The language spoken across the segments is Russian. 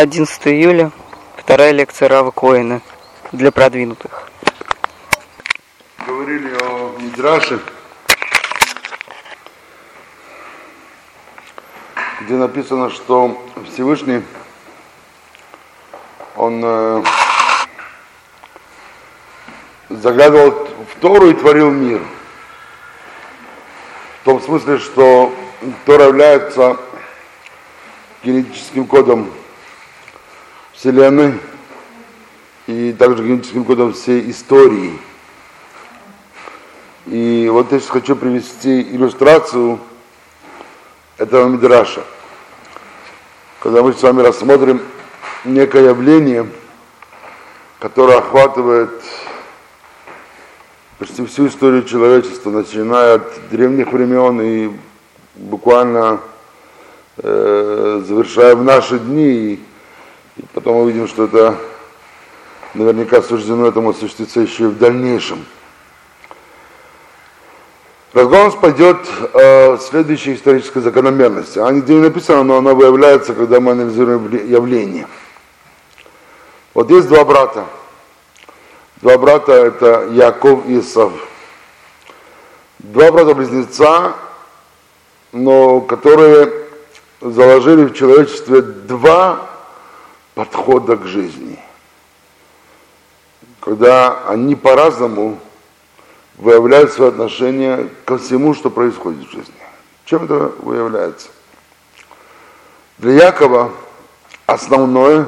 11 июля, вторая лекция Рава Коина для продвинутых. Говорили о Мидраше, где написано, что Всевышний, он э, заглядывал в Тору и творил мир. В том смысле, что Тора является генетическим кодом Вселенной и также генетическим кодом всей истории. И вот я сейчас хочу привести иллюстрацию этого Мидраша. Когда мы с вами рассмотрим некое явление, которое охватывает почти всю историю человечества, начиная от древних времен и буквально э, завершая в наши дни, и, и потом мы увидим, что это наверняка суждено этому осуществиться еще и в дальнейшем. Разговор пойдет э, следующей исторической закономерности. Она нигде не написана, но она выявляется, когда мы анализируем явление. Вот есть два брата. Два брата это Яков и Исав. Два брата-близнеца, но которые заложили в человечестве два подхода к жизни. Когда они по-разному выявляют свое отношение ко всему, что происходит в жизни. Чем это выявляется? Для Якова основное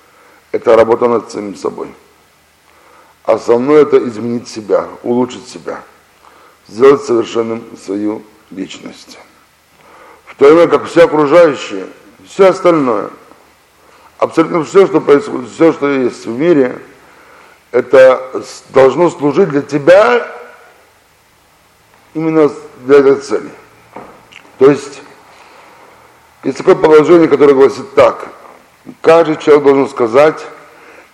– это работа над самим собой. Основное – это изменить себя, улучшить себя, сделать совершенным свою личность в то время как все окружающие, все остальное, абсолютно все, что происходит, все, что есть в мире, это должно служить для тебя именно для этой цели. То есть, есть такое положение, которое гласит так. Каждый человек должен сказать,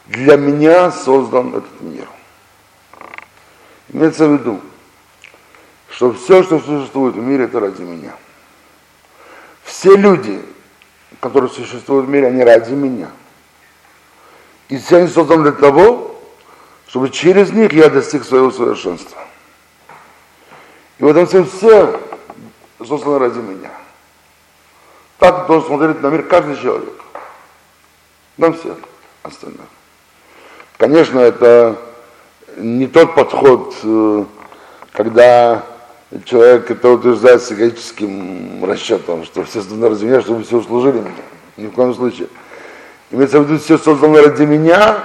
для меня создан этот мир. Имеется в виду, что все, что существует в мире, это ради меня. Все люди, которые существуют в мире, они ради меня. И все они созданы для того, чтобы через них я достиг своего совершенства. И в этом смысле все созданы ради меня. Так должен смотреть на мир каждый человек. На всех остальных. Конечно, это не тот подход, э, когда человек это утверждает с эгоическим расчетом, что все созданы ради меня, чтобы все услужили мне. Ни в коем случае. Имеется в виду, все создано ради меня,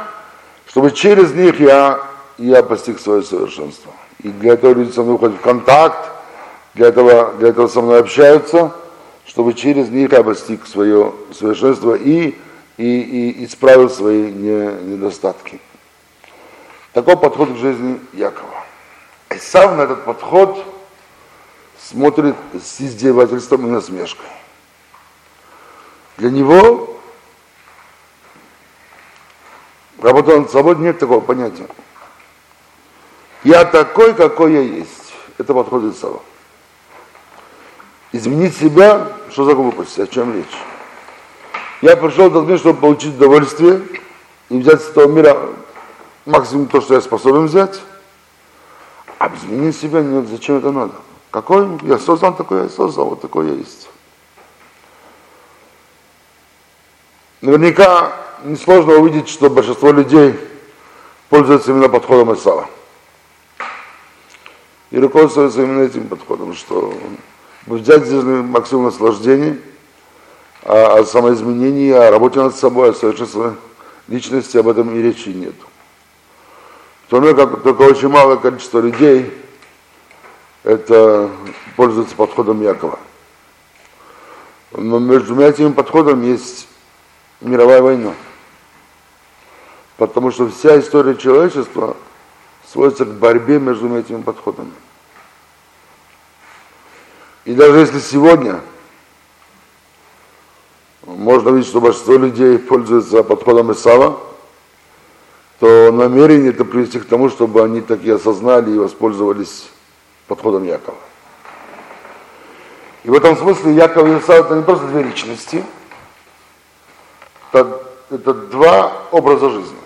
чтобы через них я, я постиг свое совершенство. И для этого люди со мной уходят в контакт, для этого, для этого со мной общаются, чтобы через них я постиг свое совершенство и, и, и исправил свои недостатки. Такой подход к жизни Якова. И сам на этот подход смотрит с издевательством и насмешкой. Для него работа над собой нет такого понятия. Я такой, какой я есть. Это подходит Сава. Изменить себя, что за глупость, о чем речь? Я пришел этот мир, чтобы получить удовольствие и взять с этого мира максимум то, что я способен взять. А изменить себя нет, зачем это надо? Какой я создан, такой я создал, вот такой я есть. Наверняка несложно увидеть, что большинство людей пользуются именно подходом Исава. И руководствуются именно этим подходом, что взять здесь максимум наслаждения, а о самоизменении, о работе над собой, о совершенстве личности об этом и речи нет. В то время как только очень малое количество людей это пользуется подходом Якова. Но между двумя этими подходами есть мировая война. Потому что вся история человечества сводится к борьбе между этими подходами. И даже если сегодня можно видеть, что большинство людей пользуются подходом Исава, то намерение это привести к тому, чтобы они так и осознали и воспользовались подходом Якова. И в этом смысле Яков и Исав это не просто две личности, это это два образа жизни,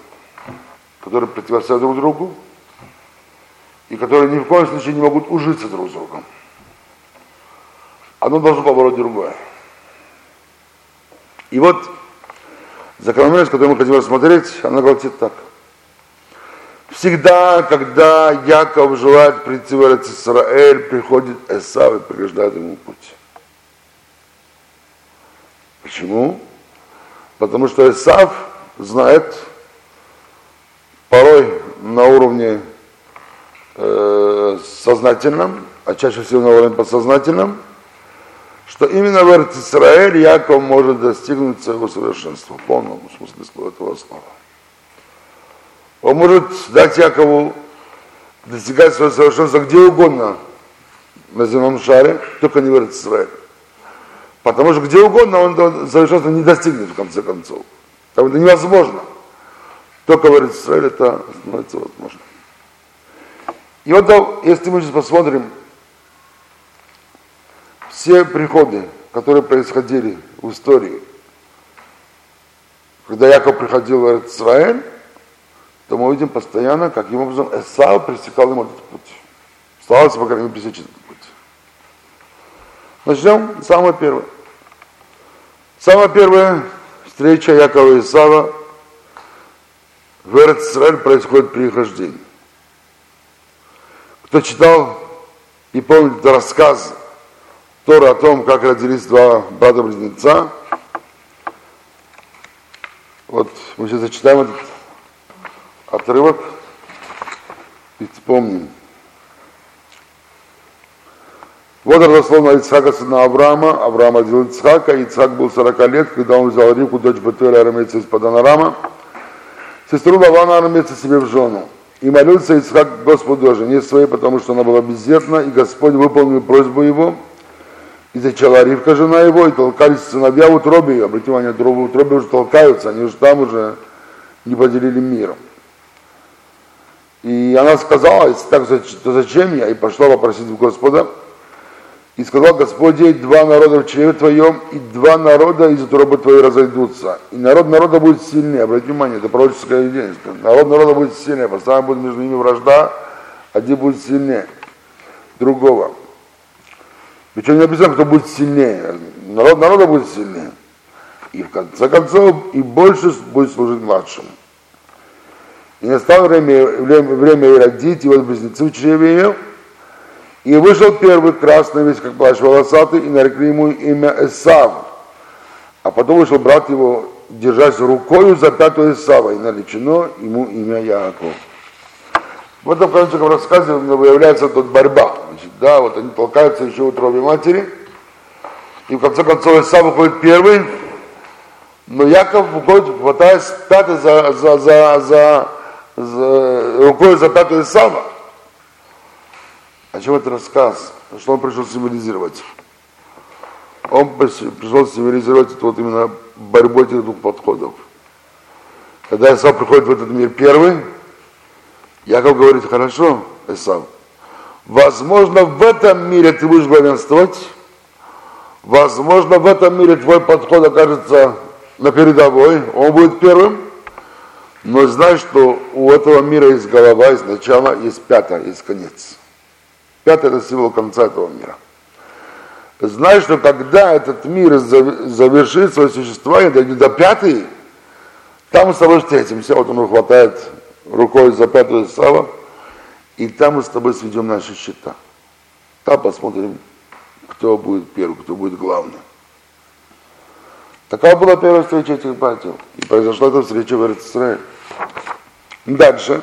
которые противостоят друг другу и которые ни в коем случае не могут ужиться друг с другом. Одно должно побороть другое. И вот закономерность, которую мы хотим рассмотреть, она гласит так. Всегда, когда Яков желает прийти в Израиль, приходит Эсав и преграждает ему путь. Почему? Потому что Исав знает порой на уровне э, сознательном, а чаще всего на уровне подсознательном, что именно в Израиль Яков может достигнуть своего совершенства, в полном смысле этого слова. Он может дать Якову достигать своего совершенства где угодно на земном шаре, только не в Израиль. Потому что где угодно он совершенства не достигнет в конце концов. Там это невозможно. Только в Израиле это становится возможно. И вот если мы сейчас посмотрим все приходы, которые происходили в истории, когда Яков приходил в Израиль, то мы видим постоянно, каким образом Эсау пресекал им этот путь. Старался, по крайней мере, пресечь этот путь. Начнем самое первое. Самая первая встреча Якова и Исава в Израиль происходит при их рождении. Кто читал и помнит рассказ Тора о том, как родились два брата-близнеца, вот мы сейчас зачитаем этот отрывок и вспомним. Вот разослал на Ицхака сына Авраама, Авраам родил Ицхака, Ицхак был 40 лет, когда он взял Ривку, дочь Бетуэля Арамейца из Паданарама, сестру Лавана Арамейца себе в жену. И молился Ицхак Господу о жене своей, потому что она была бездетна, и Господь выполнил просьбу его, и зачала Ривка, жена его, и толкались сыновья в утробе ее. Обратите внимание, в утробе уже толкаются, они уже там уже не поделили миром. И она сказала, так, то зачем я? И пошла попросить у Господа, и сказал Господь, два народа в чреве твоем, и два народа из утробы твоей разойдутся. И народ народа будет сильнее. Обратите внимание, это пророческое видение. Народ народа будет сильнее, постоянно будет между ними вражда, один будет сильнее другого. Причем не написано, кто будет сильнее. Народ народа будет сильнее. И в конце концов, и больше будет служить младшему. И настало время, время, время родить, и вот близнецы в чреве ее, и вышел первый красный, весь как плащ волосатый, и нарекли ему имя Эсав. А потом вышел брат его, держась рукою за пятую Эсава, и наречено ему имя Яаков. В этом конечном рассказе выявляется тут борьба. Значит, да, вот они толкаются еще в утробе матери. И в конце концов Исав выходит первый, но Яков выходит, хватаясь пятой за, за, за, за, за рукой за пятую Исава. О чем это рассказ? Что он пришел символизировать? Он пришел символизировать это вот именно борьбу этих двух подходов. Когда Исав приходит в этот мир первый, Яков говорит, хорошо, Исав, возможно, в этом мире ты будешь главенствовать, возможно, в этом мире твой подход окажется на передовой, он будет первым, но знай, что у этого мира есть голова, есть начало, есть пятое, есть конец. Пятый это символ конца этого мира. Знай, что когда этот мир завершит свое существование, дойдет до пятой, там мы с тобой встретимся. Вот он хватает рукой за пятую Сава, и там мы с тобой сведем наши счета. Там посмотрим, кто будет первым, кто будет главным. Такая была первая встреча этих братьев. И произошла эта встреча в Израиле. Дальше.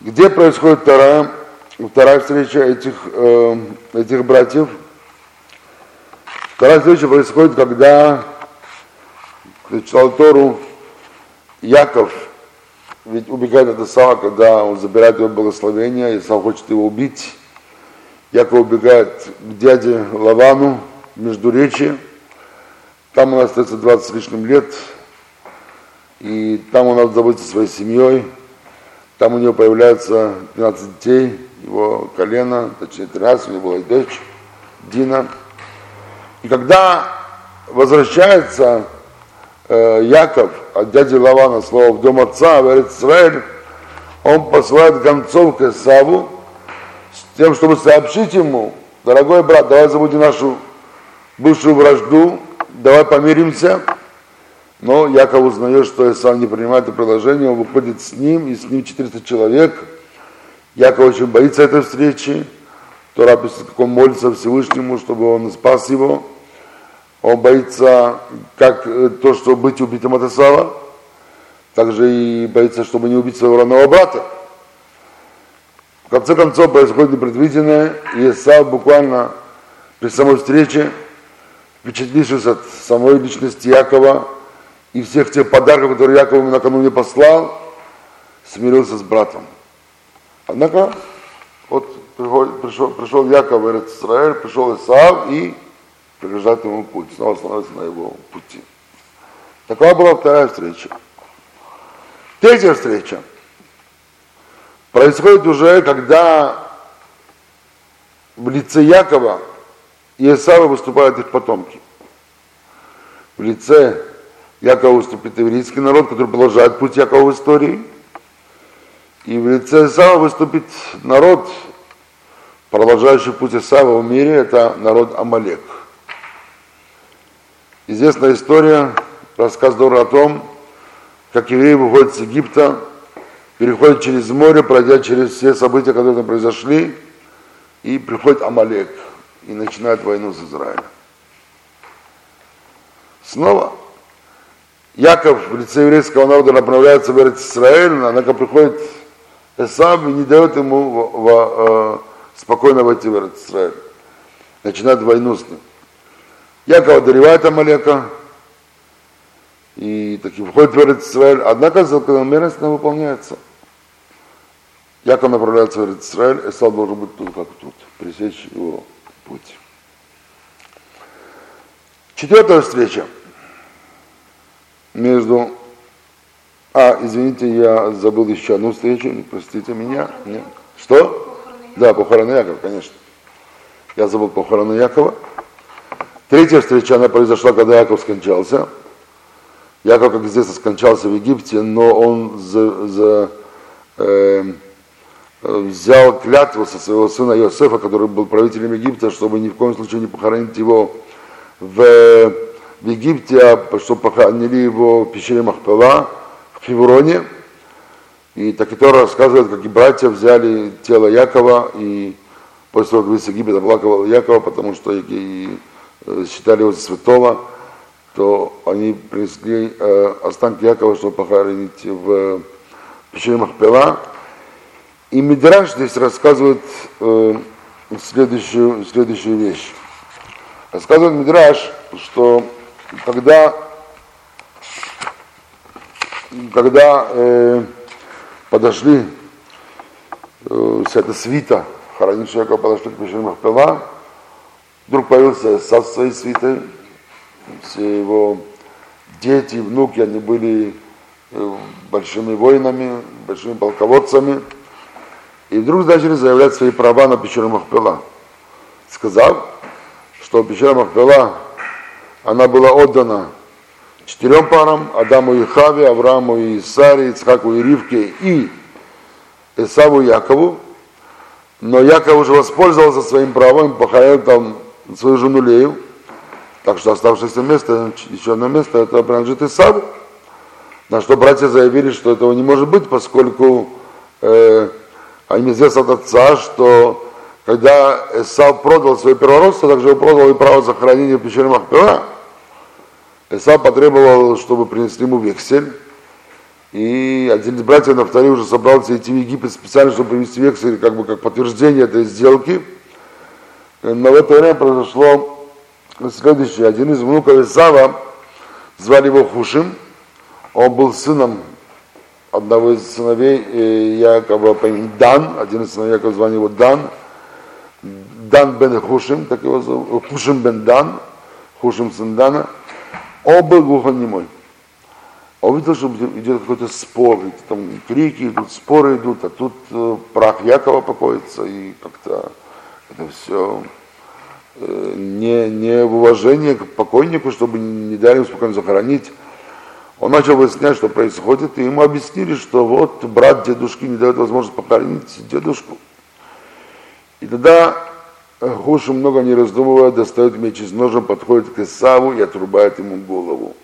Где происходит вторая вторая встреча этих, э, этих братьев. Вторая встреча происходит, когда читал Тору Яков, ведь убегает от Исава, когда он забирает его благословение, Исав хочет его убить. Яков убегает к дяде Лавану, между речи. Там он остается 20 с лишним лет, и там он обзаводится своей семьей. Там у него появляется 12 детей, его колено, точнее 13, у него была дочь Дина. И когда возвращается э, Яков от дяди Лавана слово в дом отца, говорит, Израиль, он посылает гонцов к Исаву с тем, чтобы сообщить ему, дорогой брат, давай забудем нашу бывшую вражду, давай помиримся. Но Яков узнает, что Исав не принимает это предложение, он выходит с ним, и с ним 400 человек. Яков очень боится этой встречи. Тора пишет, как он молится Всевышнему, чтобы он спас его. Он боится, как э, то, что быть убитым от Исава. Также и боится, чтобы не убить своего родного брата. В конце концов происходит непредвиденное, и Исав буквально при самой встрече, впечатлившись от самой личности Якова и всех тех подарков, которые Яков ему накануне послал, смирился с братом. Однако, вот пришел, пришел Яков в Израиль, пришел Исаав и преграждает ему путь, снова становится на его пути. Такова была вторая встреча. Третья встреча происходит уже, когда в лице Якова и Исава выступают их потомки. В лице Якова выступит еврейский народ, который продолжает путь Якова в истории. И в лице Исава выступит народ, продолжающий путь Исава в мире, это народ Амалек. Известная история, рассказ Дора о том, как евреи выходят с Египта, переходят через море, пройдя через все события, которые там произошли, и приходит Амалек и начинает войну с Израилем. Снова Яков в лице еврейского народа направляется в Израиль, однако приходит Эсав и не дает ему в, в, э, спокойно войти в Израиль. Начинает войну с ним. Яков одолевает Амалека, и таки входит в Израиль, однако закономерность не выполняется. Яков направляется в Израиль, Эсав должен быть тут, как тут, пресечь его путь. Четвертая встреча между... А, извините, я забыл еще одну встречу, простите меня. Нет. Что? Да, похороны Якова, конечно. Я забыл похороны Якова. Третья встреча, она произошла, когда Яков скончался. Яков, как известно, скончался в Египте, но он за, за, э, взял клятву со своего сына Иосифа, который был правителем Египта, чтобы ни в коем случае не похоронить его в, в Египте, а чтобы похоронили его в пещере Махпела в Хевроне. И так и Тора рассказывает, как и братья взяли тело Якова и после того, как весь Египет оплакивал Якова, потому что и, и, э, считали его святого, то они принесли э, останки Якова, чтобы похоронить в пещере Махпела. И Мидраш здесь рассказывает э, следующую, следующую вещь. Рассказывает Мидраш, что когда, когда э, подошли, э, вся эта свита, хоронившая Якова, подошли к пещере Махпела, вдруг появился со своей свитой, все его дети, внуки, они были э, большими воинами, большими полководцами. И вдруг начали заявлять свои права на пещеру Махпела, сказав, что пещера Махпела, она была отдана четырем парам, Адаму и Хаве, Аврааму и Саре, Ицхаку и Ривке и Исаву и Якову. Но Яков уже воспользовался своим правом, похоронил там свою жену Лею, так что оставшееся место, еще одно место, это принадлежит Исаву. На что братья заявили, что этого не может быть, поскольку э, им известно от отца, что когда Исав продал свое первородство, также он продал и право захоронения в пещере Махпера. Исав потребовал, чтобы принесли ему вексель. И один из братьев Нафтали уже собрался идти в Египет специально, чтобы принести вексель, как бы как подтверждение этой сделки. Но в это время произошло следующий, один из внуков Исава, звали его Хушим, он был сыном одного из сыновей э, Якова по имени Дан, один из сыновей Якова звали его Дан, Дан бен Хушим, так его зовут, Хушим бен Дан, Хушим сын Дана, был глухонемой. Он видел, что идет какой-то спор, там крики идут, споры идут, а тут э, прах Якова покоится, и как-то это все не, не в уважение к покойнику, чтобы не дали ему спокойно захоронить. Он начал выяснять, что происходит, и ему объяснили, что вот брат дедушки не дает возможность покормить дедушку. И тогда Хуша, много не раздумывая, достает меч из ножа, подходит к Исаву и отрубает ему голову.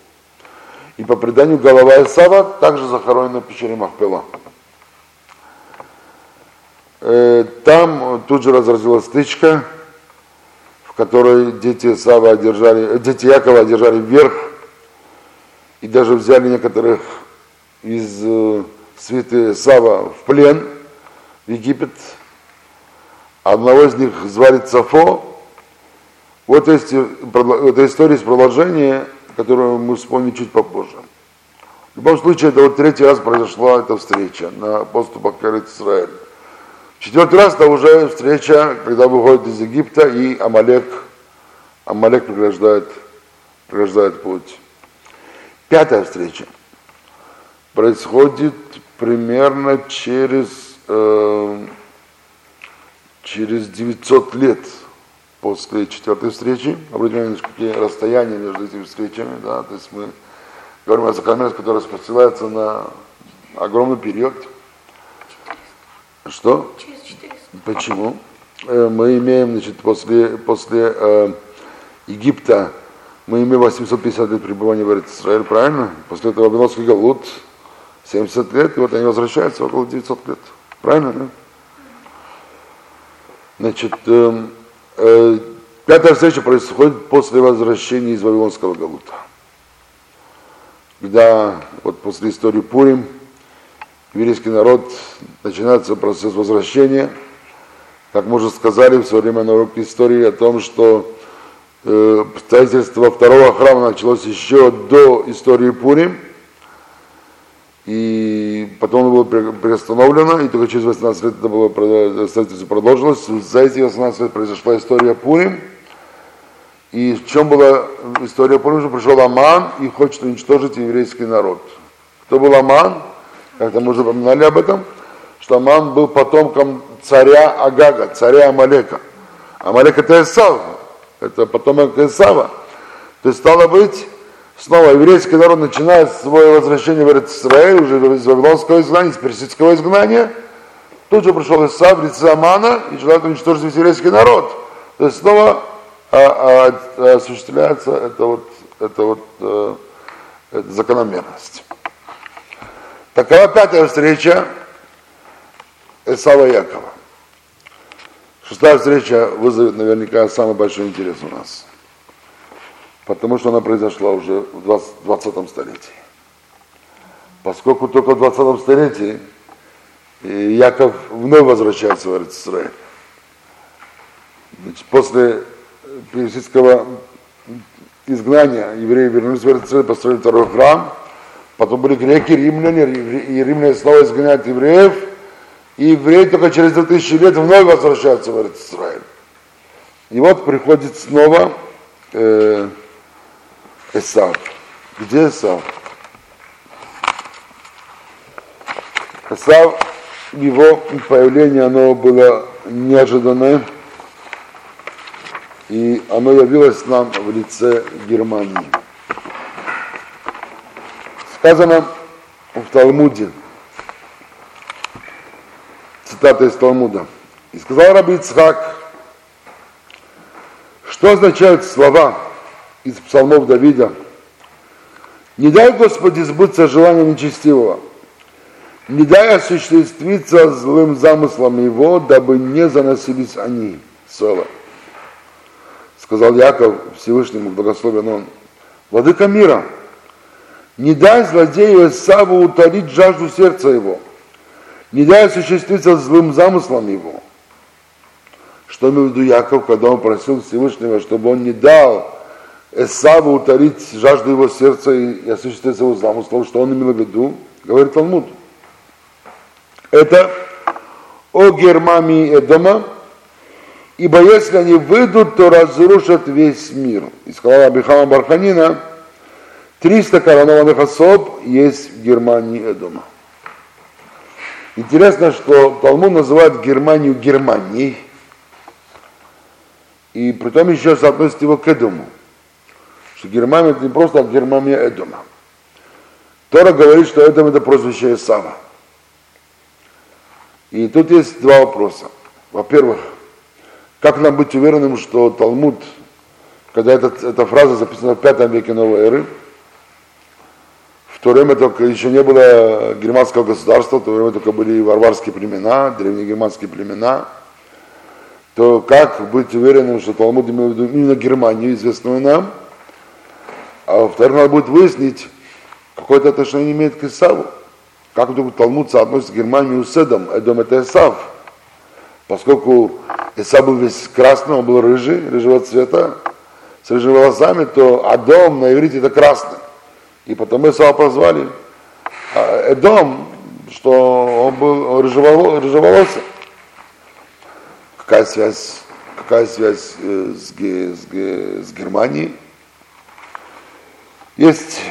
И по преданию голова Исава также захоронена в пещере Махпела. Э, там тут же разразилась стычка, в которой дети Исава одержали, дети Якова одержали вверх и даже взяли некоторых из э, Сава в плен в Египет. Одного из них звали Цафо. Вот есть, эта история из продолжения, которую мы вспомним чуть попозже. В любом случае, это вот третий раз произошла эта встреча на поступах к Израиль. Четвертый раз это уже встреча, когда выходит из Египта, и Амалек, Амалек преграждает, преграждает путь. Пятая встреча происходит примерно через, э, через 900 лет после четвертой встречи. Обратите внимание, какие расстояния между этими встречами. Да? То есть мы говорим о закономерности, которая распространяется на огромный период. Что? Почему? Э, мы имеем, значит, после, после э, Египта мы имеем 850 лет пребывания в Израиле, правильно? После этого Вавилонский Галут 70 лет, и вот они возвращаются около 900 лет. Правильно, да? Значит, э, э, пятая встреча происходит после возвращения из Вавилонского Галута. Когда вот после истории Пурим еврейский народ начинается процесс возвращения. Как мы уже сказали в свое время на уроке истории о том, что строительство второго храма началось еще до истории Пурим, и потом оно было приостановлено, и только через 18 лет это было, строительство продолжилось. За эти 18 лет произошла история Пурим, и в чем была история Пурим, что пришел Аман и хочет уничтожить еврейский народ. Кто был Аман? Как-то мы уже упоминали об этом, что Аман был потомком царя Агага, царя Амалека. Амалек это Исав, это потомок Исава. То есть, стало быть, снова еврейский народ начинает свое возвращение в Израиль, уже из Вавилонского изгнания, из персидского изгнания. Тут же пришел Исав, в и желает уничтожить весь еврейский народ. То есть снова а, а, осуществляется это вот, это вот а, эта закономерность. Такова пятая встреча Исава Якова. Шестая встреча вызовет наверняка самый большой интерес у нас. Потому что она произошла уже в 20, 20 столетии. Поскольку только в 20 столетии Яков вновь возвращается в Израиль. После персидского изгнания евреи вернулись в Израиль, построили второй храм. Потом были греки, римляне, и римляне снова изгоняют евреев – и евреи только через 2000 лет вновь возвращаются в Израиль. И вот приходит снова э, Эсав. Где Эсав? Эсав, его появление, оно было неожиданное, и оно явилось нам в лице Германии. Сказано в Талмуде – цитата из Талмуда. И сказал Раби Ицхак, что означают слова из псалмов Давида? Не дай, Господи, сбыться желания нечестивого, не дай осуществиться злым замыслом его, дабы не заносились они. Соло. Сказал Яков Всевышнему, благословен он, Владыка мира, не дай злодею Исаву утолить жажду сердца его – не дай осуществиться злым замыслом его. Что имел в виду Яков, когда он просил Всевышнего, чтобы он не дал Эсаву утолить жажду его сердца и осуществиться его замыслом, что он имел в виду, говорит Талмуд. Это о Германии и дома, ибо если они выйдут, то разрушат весь мир. И сказала Абихама Барханина, 300 коронованных особ есть в Германии и дома. Интересно, что Талмуд называет Германию Германией, и при том еще соотносит его к Эдому. Что Германия это не просто Германия Эдома. Тора говорит, что это, это прозвище Исава. И тут есть два вопроса. Во-первых, как нам быть уверенным, что Талмуд, когда этот, эта фраза записана в пятом веке новой эры, то время только еще не было германского государства, то время только были варварские племена, древние германские племена, то как быть уверенным, что Талмуд имел в виду именно Германию, известную нам, а во-вторых, надо будет выяснить, какое-то отношение имеет к Исаву. Как вдруг Талмуд соотносится к Германии Уседом, Эдом это Исав. Поскольку Исав был весь красный, он был рыжий, рыжего цвета, с рыжими волосами, то Адом на иврите это красный. И потом Исава позвали а, Эдом, что он был рыжеволосый. Какая связь, какая связь э, с, с, с Германией? Есть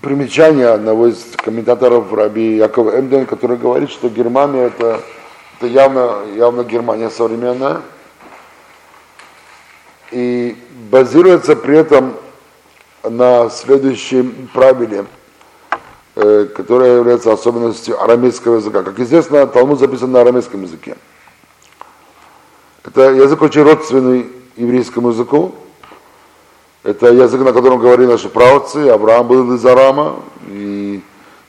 примечание одного из комментаторов Раби Якова Эмден, который говорит, что Германия это, это явно, явно Германия современная. И базируется при этом на следующем правиле, э, которое является особенностью арамейского языка. Как известно, Талмуд записан на арамейском языке. Это язык очень родственный еврейскому языку, это язык, на котором говорили наши правцы. Авраам был из Арама, и,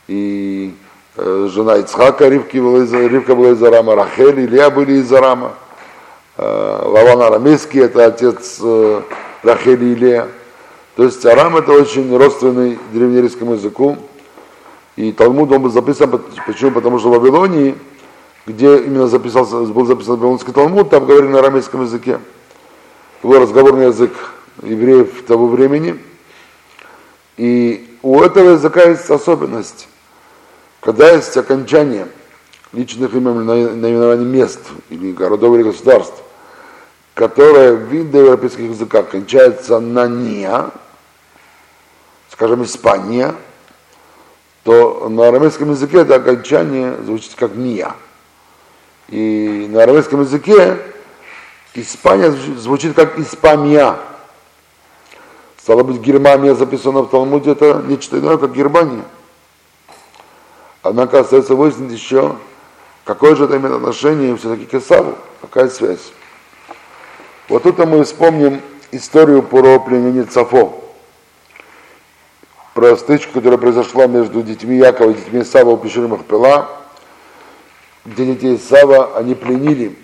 и э, жена Ицхака, Ривки была из, Ривка была из Арама, Рахель, Илья были из Арама. Э, Лаван Арамейский, это отец э, Рахель и Илья. То есть Арам это очень родственный древнерийскому языку. И Талмуд он был записан, почему? Потому что в Вавилонии, где именно записался, был записан Вавилонский Талмуд, там говорили на арамейском языке. Был разговорный язык евреев того времени. И у этого языка есть особенность. Когда есть окончание личных имен, наименований мест или городов или государств, которое в индоевропейских языках кончается на «ния», скажем, Испания, то на арамейском языке это окончание звучит как «ния». И на арамейском языке Испания звучит как «испамия», Стало быть, Германия записана в Талмуде, это нечто иное, как Германия. Однако остается выяснить еще, какое же это имеет отношение все-таки к Исаву, какая связь. Вот тут мы вспомним историю про пленение Цафо, про стычку, которая произошла между детьми Якова и детьми Исава у пещеры Махпела, где детей Исава, они пленили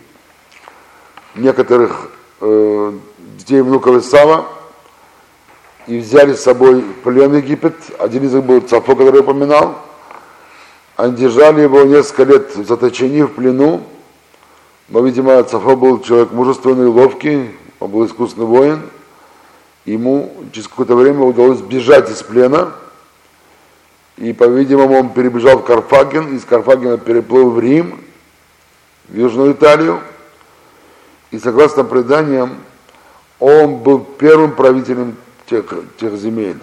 некоторых э, детей внуков Исава, и взяли с собой в плен в Египет. Один из них был Цафо, который я упоминал. Они держали его несколько лет в заточении, в плену. Но, видимо, Цафо был человек мужественный, ловкий, он был искусный воин. Ему через какое-то время удалось сбежать из плена. И, по-видимому, он перебежал в Карфаген, из Карфагена переплыл в Рим, в Южную Италию. И, согласно преданиям, он был первым правителем тех, тех земель.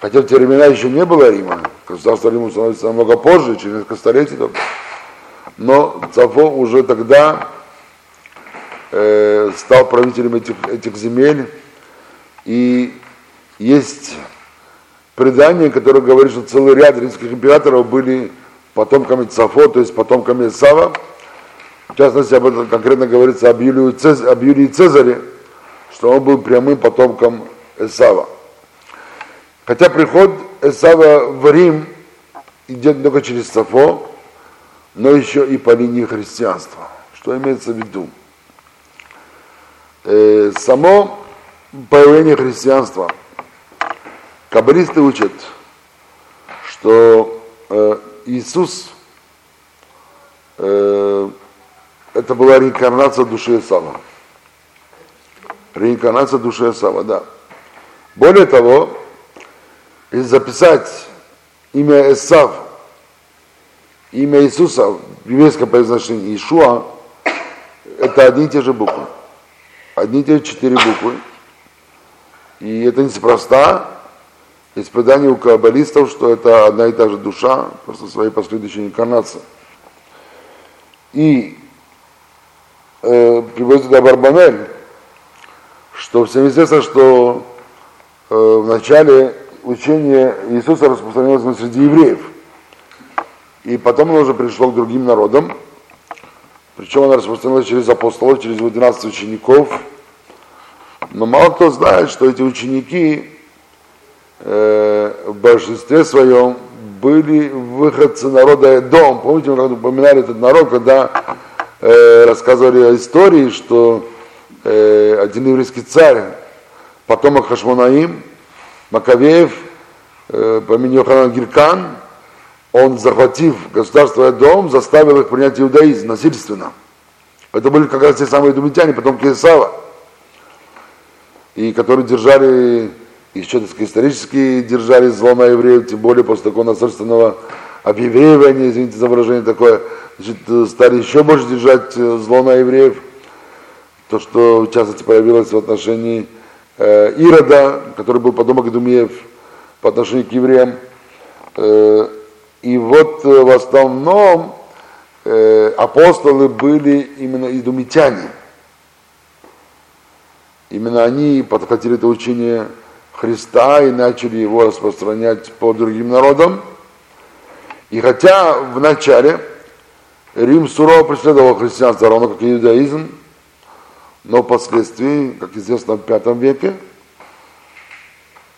Хотя в те времена еще не было Рима, государство Рима становится намного позже, через несколько столетий только. Но Цафо уже тогда э, стал правителем этих, этих земель. И есть предание, которое говорит, что целый ряд римских императоров были потомками Цафо, то есть потомками Сава. В частности, об этом конкретно говорится об Юлии, Цез, об Юлии Цезаре, что он был прямым потомком Эсава. Хотя приход Эсава в Рим идет только через Сафо, но еще и по линии христианства. Что имеется в виду? Э, само появление христианства. Каббалисты учат, что э, Иисус э, это была реинкарнация души Исава. Реинкарнация души Исава, да. Более того, если записать имя Эсав, имя Иисуса в еврейском произношении Ишуа, это одни и те же буквы. Одни и те же четыре буквы. И это неспроста. Есть предание у каббалистов, что это одна и та же душа, просто своей последующей инкарнации. И э, приводится Барбанель, что всем известно, что Э, в начале учение Иисуса распространилось среди евреев. И потом оно уже пришло к другим народам. Причем оно распространилось через апостолов, через 12 учеников. Но мало кто знает, что эти ученики э, в большинстве своем были выходцы народа Дом. Помните, мы упоминали этот народ, когда э, рассказывали о истории, что э, один еврейский царь, потомок Хашмонаим, Маковеев, э, по имени Йоханан Гиркан, он, захватив государство Эдом, заставил их принять иудаизм насильственно. Это были как раз те самые думитяне, потомки Исава, и которые держали, еще так сказать, исторически держали зло на евреев, тем более после такого насильственного объевреивания, извините за выражение такое, значит, стали еще больше держать э, зло на евреев. То, что в частности появилось в отношении э, Ирода, который был потомок Думеев по отношению к евреям. Э, и вот э, в основном э, апостолы были именно идумитяне. Именно они подхватили это учение Христа и начали его распространять по другим народам. И хотя в начале Рим сурово преследовал христианство, равно как и иудаизм, но впоследствии, как известно, в V веке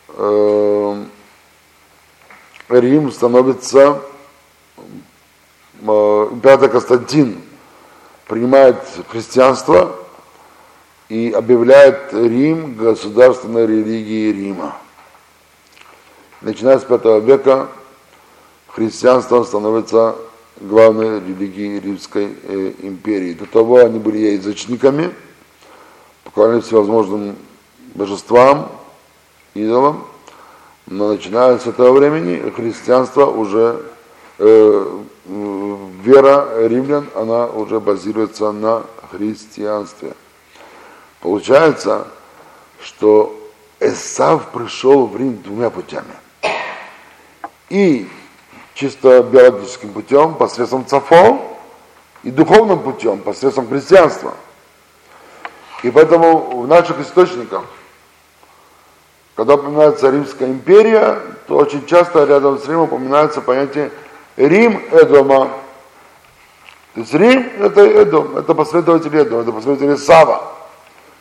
э, Рим становится, э, император Константин принимает христианство и объявляет Рим государственной религией Рима. Начиная с V века христианство становится главной религией Римской э, империи. До того они были язычниками, поклонялись всевозможным божествам, идолам, но начиная с этого времени христианство уже, э, вера римлян, она уже базируется на христианстве. Получается, что Эсав пришел в Рим двумя путями. И чисто биологическим путем, посредством цафо, и духовным путем, посредством христианства. И поэтому в наших источниках когда упоминается Римская империя, то очень часто рядом с Римом упоминается понятие Рим Эдома. То есть Рим это Эдом, это последователь Эдома, это последователь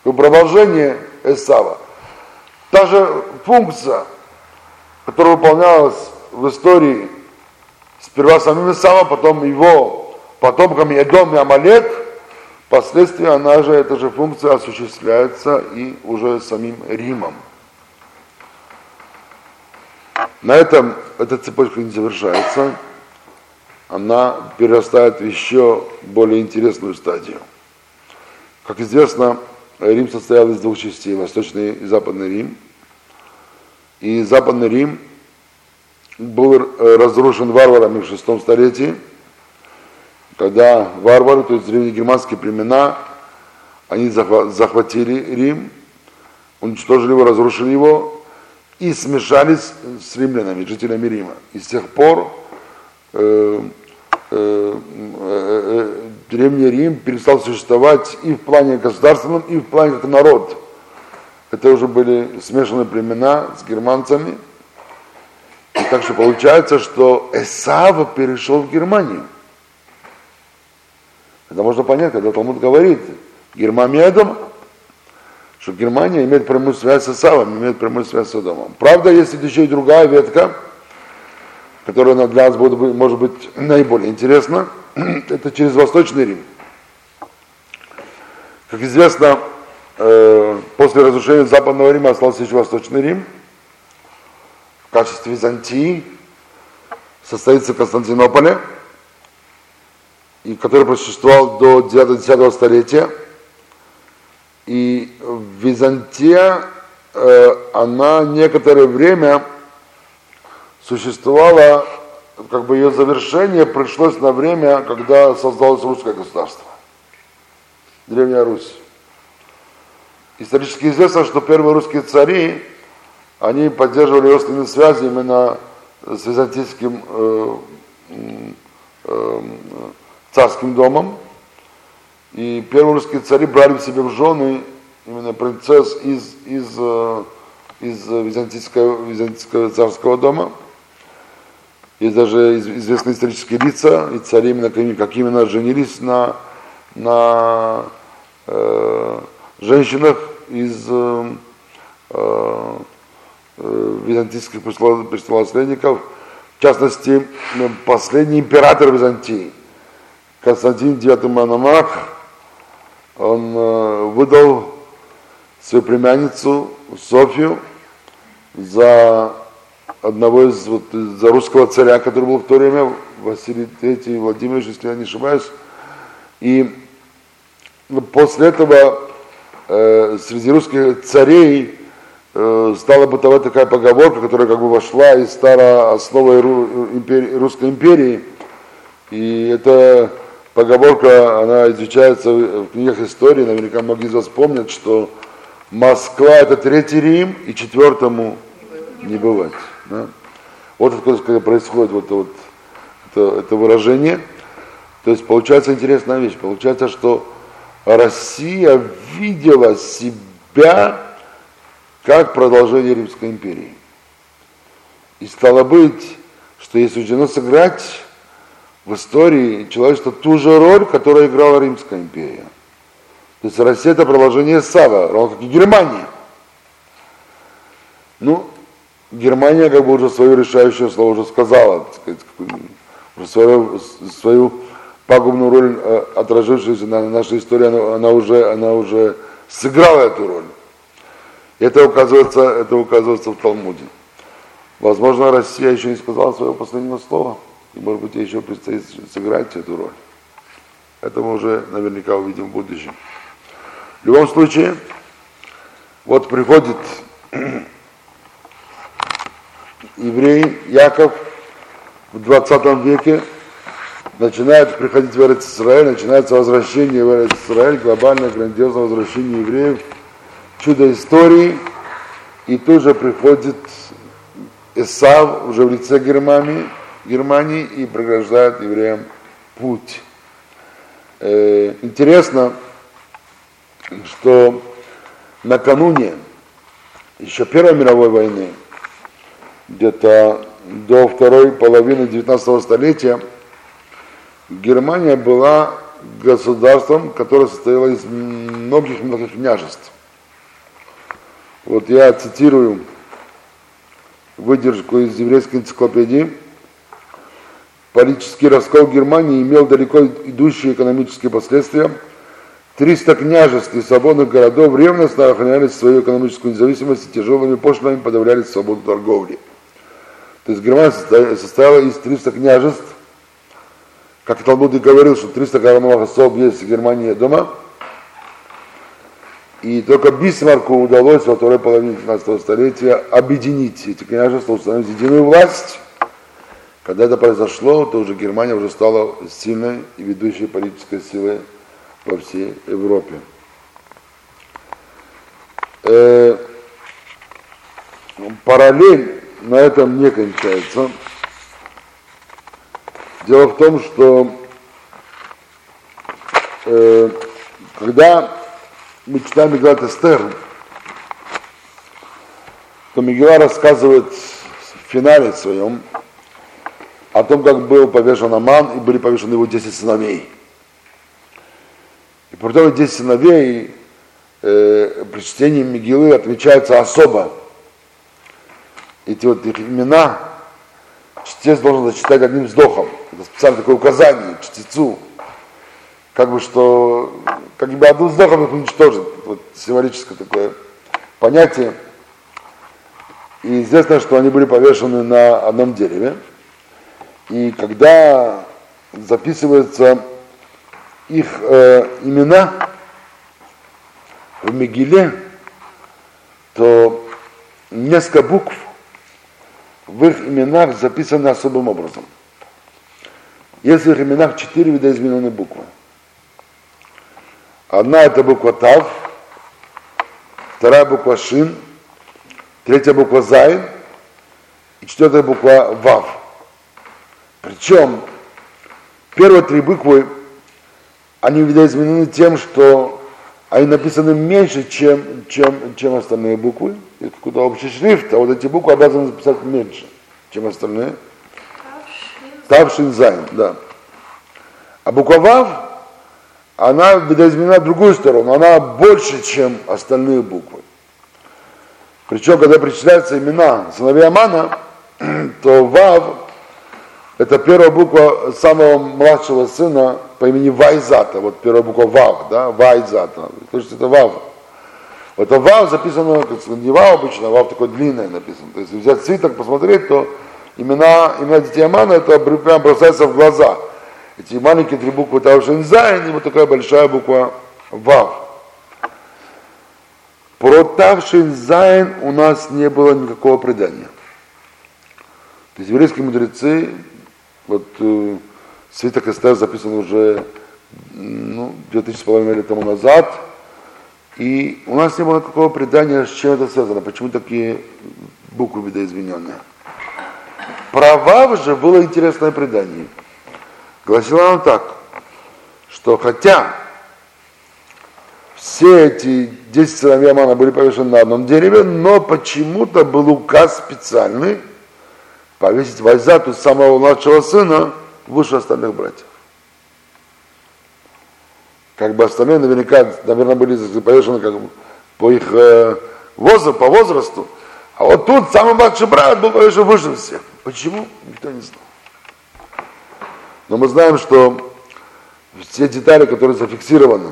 Исава, продолжение Исава. Та же функция, которая выполнялась в истории сперва самим Исава, потом его потомками Эдом и Амалек, впоследствии она же, эта же функция осуществляется и уже самим Римом. На этом эта цепочка не завершается, она перерастает в еще более интересную стадию. Как известно, Рим состоял из двух частей, Восточный и Западный Рим. И Западный Рим был э, разрушен варварами в шестом столетии, когда варвары, то есть древнегерманские племена, они захватили Рим, уничтожили его, разрушили его, и смешались с римлянами, жителями Рима. И с тех пор э, э, Древний Рим перестал существовать и в плане государственном, и в плане как народ. Это уже были смешанные племена с германцами. И так что получается, что Эсава перешел в Германию. Это можно понять, когда Талмуд говорит, Гермамедом что Германия имеет прямую связь с Исавом, имеет прямую связь с Содомом. Правда, есть еще и другая ветка, которая для нас будет, может быть наиболее интересна, это через Восточный Рим. Как известно, э, после разрушения Западного Рима остался еще Восточный Рим. В качестве Византии состоится Константинополя, и который просуществовал до 9-10 столетия – и Византия, э, она некоторое время существовала, как бы ее завершение пришлось на время, когда создалось русское государство, Древняя Русь. Исторически известно, что первые русские цари, они поддерживали родственные связи именно с византийским э, э, царским домом, и первые русские цари брали в себе в жены именно принцесс из, из э, из византийского, византийского царского дома. Есть даже известные исторические лица и цари, именно, как именно женились на, на э, женщинах из э, э, византийских престолонаследников. В частности, последний император Византии, Константин IX Мономах, он э, выдал свою племянницу Софию за одного из, вот, за русского царя, который был в то время, Василий III Владимирович, если я не ошибаюсь. И после этого э, среди русских царей э, стала бытовать такая поговорка, которая как бы вошла и стала основой ру, империи, русской империи. И это поговорка, она изучается в книгах истории, наверняка многие из вас помнят, что Москва это третий Рим, и четвертому не бывать. Да? Вот откуда происходит вот, вот это, это выражение. То есть получается интересная вещь. Получается, что Россия видела себя как продолжение Римской империи. И стало быть, что ей суждено сыграть в истории человечества ту же роль, которую играла Римская империя. То есть Россия это продолжение Сава, равно как и Германия. Ну, Германия как бы уже свое решающее слово уже сказала, так сказать, свою, свою пагубную роль, э, отражившуюся на нашей истории, она, она, уже, она уже сыграла эту роль. Это указывается, это указывается в Талмуде. Возможно, Россия еще не сказала своего последнего слова. И, может быть, ей еще предстоит сыграть эту роль. Это мы уже наверняка увидим в будущем. В любом случае, вот приходит еврей Яков в 20 веке, начинает приходить в Израиль, начинается возвращение в Израиль, глобальное, грандиозное возвращение евреев, чудо истории, и тут же приходит Исав уже в лице Германии, Германии и преграждает евреям путь. Э, интересно, что накануне еще Первой мировой войны, где-то до второй половины 19 столетия, Германия была государством, которое состояло из многих-многих княжеств. Вот я цитирую выдержку из еврейской энциклопедии – Политический раскол Германии имел далеко идущие экономические последствия. 300 княжеств и свободных городов ревностно охраняли свою экономическую независимость и тяжелыми пошлинами подавляли свободу торговли. То есть Германия состояла из 300 княжеств. Как Талмуд и говорил, что 300 коронных особ есть в Германии дома. И только Бисмарку удалось во второй половине 19 столетия объединить эти княжества, установить единую власть когда это произошло, то уже Германия уже стала сильной и ведущей политической силой во всей Европе. Э, параллель на этом не кончается. Дело в том, что э, когда мы читаем Мегилат Эстер, то Мегила рассказывает в финале своем, о том, как был повешен Аман, и были повешены его 10 сыновей. И при этом 10 сыновей э, при чтении Мигилы отмечаются особо. Эти вот их имена чтец должен зачитать одним вздохом. Это специально такое указание чтецу. Как бы что, как бы одним вздохом их уничтожит. Вот символическое такое понятие. И известно, что они были повешены на одном дереве. И когда записываются их э, имена в Мегиле, то несколько букв в их именах записаны особым образом. Есть в их именах четыре видоизмененные буквы. Одна это буква Тав, вторая буква Шин, третья буква Зайн и четвертая буква Вав. Причем первые три буквы, они видоизменены тем, что они написаны меньше, чем, чем, чем остальные буквы. Это какой-то общий шрифт, а вот эти буквы обязаны записать меньше, чем остальные. Тавшин Зайн, да. А буква Вав, она видоизменена в другую сторону, она больше, чем остальные буквы. Причем, когда причисляются имена сыновей Амана, то Вав – это первая буква самого младшего сына по имени Вайзата. Вот первая буква Вав, да, Вайзата. То есть это Вав. Это Вав записано, как не Вав обычно, а Вав такой длинное написано. То есть взять свиток, посмотреть, то имена, имена детей Амана, это прям бросается в глаза. Эти маленькие три буквы Тавшинзайн и вот такая большая буква Вав. Про Тавшинзайн у нас не было никакого предания. То есть еврейские мудрецы, вот э, свиток Эстер записан уже ну, 2000 с половиной лет тому назад, и у нас не было никакого предания, с чем это связано, почему такие буквы видоизмененные. Про Вав же было интересное предание. Гласило оно так, что хотя все эти 10 сыновей Амана были повешены на одном дереве, но почему-то был указ специальный повесить Вайзату самого младшего сына выше остальных братьев. Как бы остальные наверняка, наверное, были повешены как бы по их э, возрасту, по возрасту, а вот тут самый младший брат был повешен выше всех. Почему? Никто не знал. Но мы знаем, что все детали, которые зафиксированы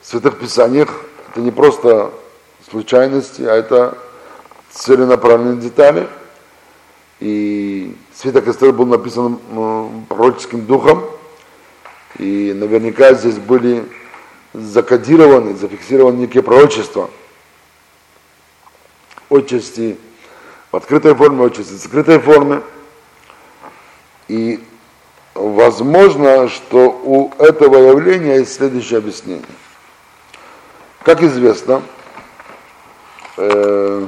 в Святых Писаниях, это не просто случайности, а это целенаправленные детали. И Свиток Эстер был написан пророческим духом, и наверняка здесь были закодированы, зафиксированы некие пророчества. Отчасти в открытой форме, отчасти в закрытой форме. И возможно, что у этого явления есть следующее объяснение. Как известно, э,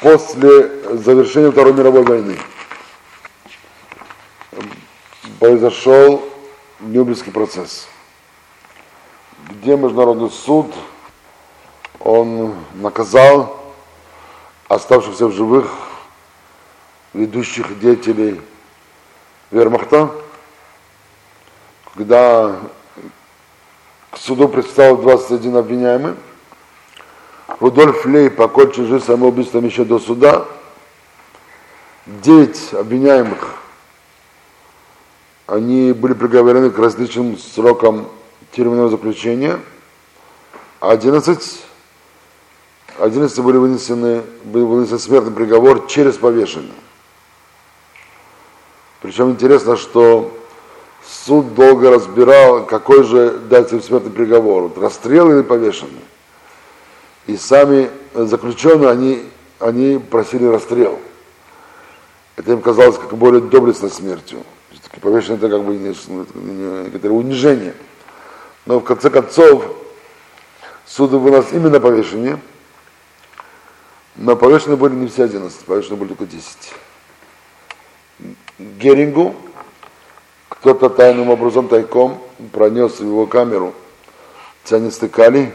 после завершения Второй мировой войны произошел Нюрнбергский процесс, где Международный суд он наказал оставшихся в живых ведущих деятелей вермахта, когда к суду предстал 21 обвиняемый, Рудольф Лей покончил жизнь самоубийством еще до суда. Девять обвиняемых, они были приговорены к различным срокам тюремного заключения, а 11, 11 были вынесены, был вынесен смертный приговор через повешение. Причем интересно, что суд долго разбирал, какой же дать им смертный приговор, расстрел или повешение. И сами заключенные, они, они просили расстрел. Это им казалось как более доблестной смертью. Все-таки повешение это как бы некоторое унижение. Но в конце концов суд вынос именно повешение. Но повешены были не все 11, повешены были только 10. Герингу кто-то тайным образом, тайком пронес в его камеру цианистый калий,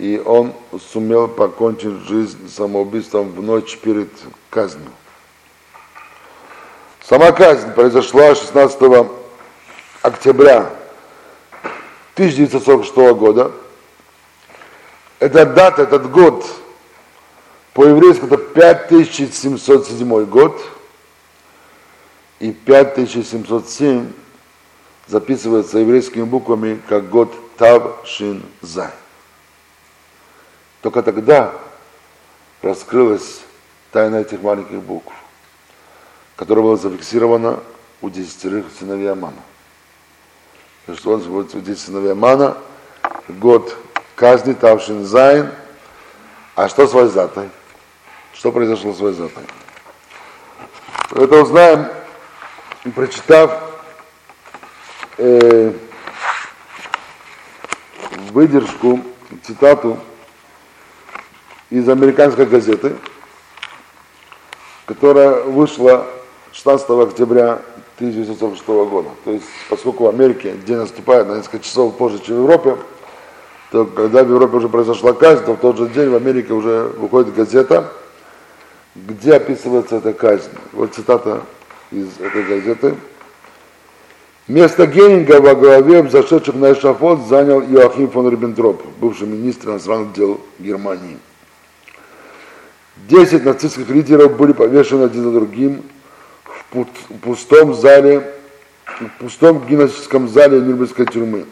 и он сумел покончить жизнь самоубийством в ночь перед казнью. Сама казнь произошла 16 октября 1946 года. Эта дата, этот год, по-еврейски это 5707 год, и 5707 записывается еврейскими буквами как год Тав Шин Зай. Только тогда раскрылась тайна этих маленьких букв, которая была зафиксирована у десятерых сыновей Амана. Что он будет у десяти сыновей Амана, год казни Тавшин Зайн, а что с Вайзатой? Что произошло с Вайзатой? Это узнаем, прочитав э, выдержку, цитату из американской газеты, которая вышла 16 октября 1946 года. То есть, поскольку в Америке день наступает на несколько часов позже, чем в Европе, то когда в Европе уже произошла казнь, то в тот же день в Америке уже выходит газета, где описывается эта казнь. Вот цитата из этой газеты. Место Геринга во главе взошедших на эшафот занял Иоахим фон Риббентроп, бывший министр иностранных дел Германии. Десять нацистских лидеров были повешены один за другим в пустом зале, в пустом гимнастическом зале Нюрнбергской тюрьмы.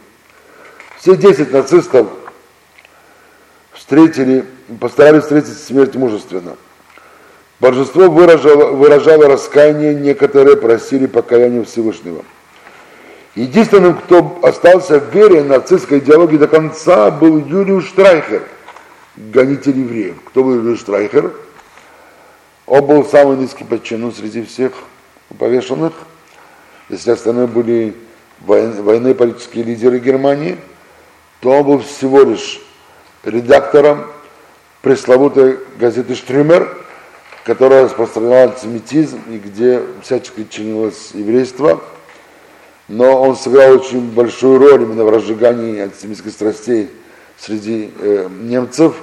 Все десять нацистов встретили, постарались встретить смерть мужественно. Божество выражало, выражало раскаяние, некоторые просили покаяния Всевышнего. Единственным, кто остался в вере нацистской идеологии до конца, был Юлиус Штрайхер, гонитель евреев. Кто был Юлиус Штрайхер? Он был самый низкий по чину среди всех повешенных. Если остальные были военные политические лидеры Германии, то он был всего лишь редактором пресловутой газеты «Штрюмер», которая распространяла антисемитизм и где всячески чинилось еврейство. Но он сыграл очень большую роль именно в разжигании антисемитских страстей среди э, немцев,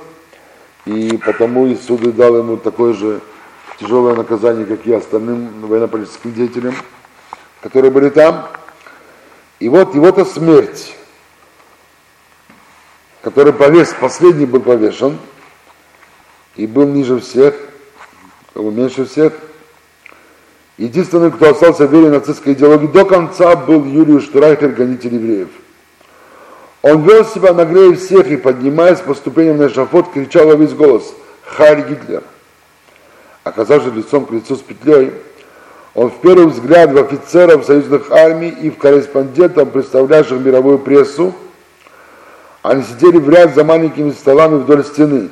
и потому и суд дал ему такое же тяжелое наказание, как и остальным военно-политическим деятелям, которые были там. И вот его-то смерть который повес, последний был повешен, и был ниже всех, был меньше всех. Единственный, кто остался верен нацистской идеологии до конца, был Юлий Штрайхер, гонитель евреев. Он вел себя наглее всех и, поднимаясь по ступеням на эшафот, кричал во весь голос «Харь Гитлер!». Оказавшись лицом к лицу с петлей, он в первый взгляд в офицеров союзных армий и в корреспондентов, представлявших мировую прессу, они сидели в ряд за маленькими столами вдоль стены.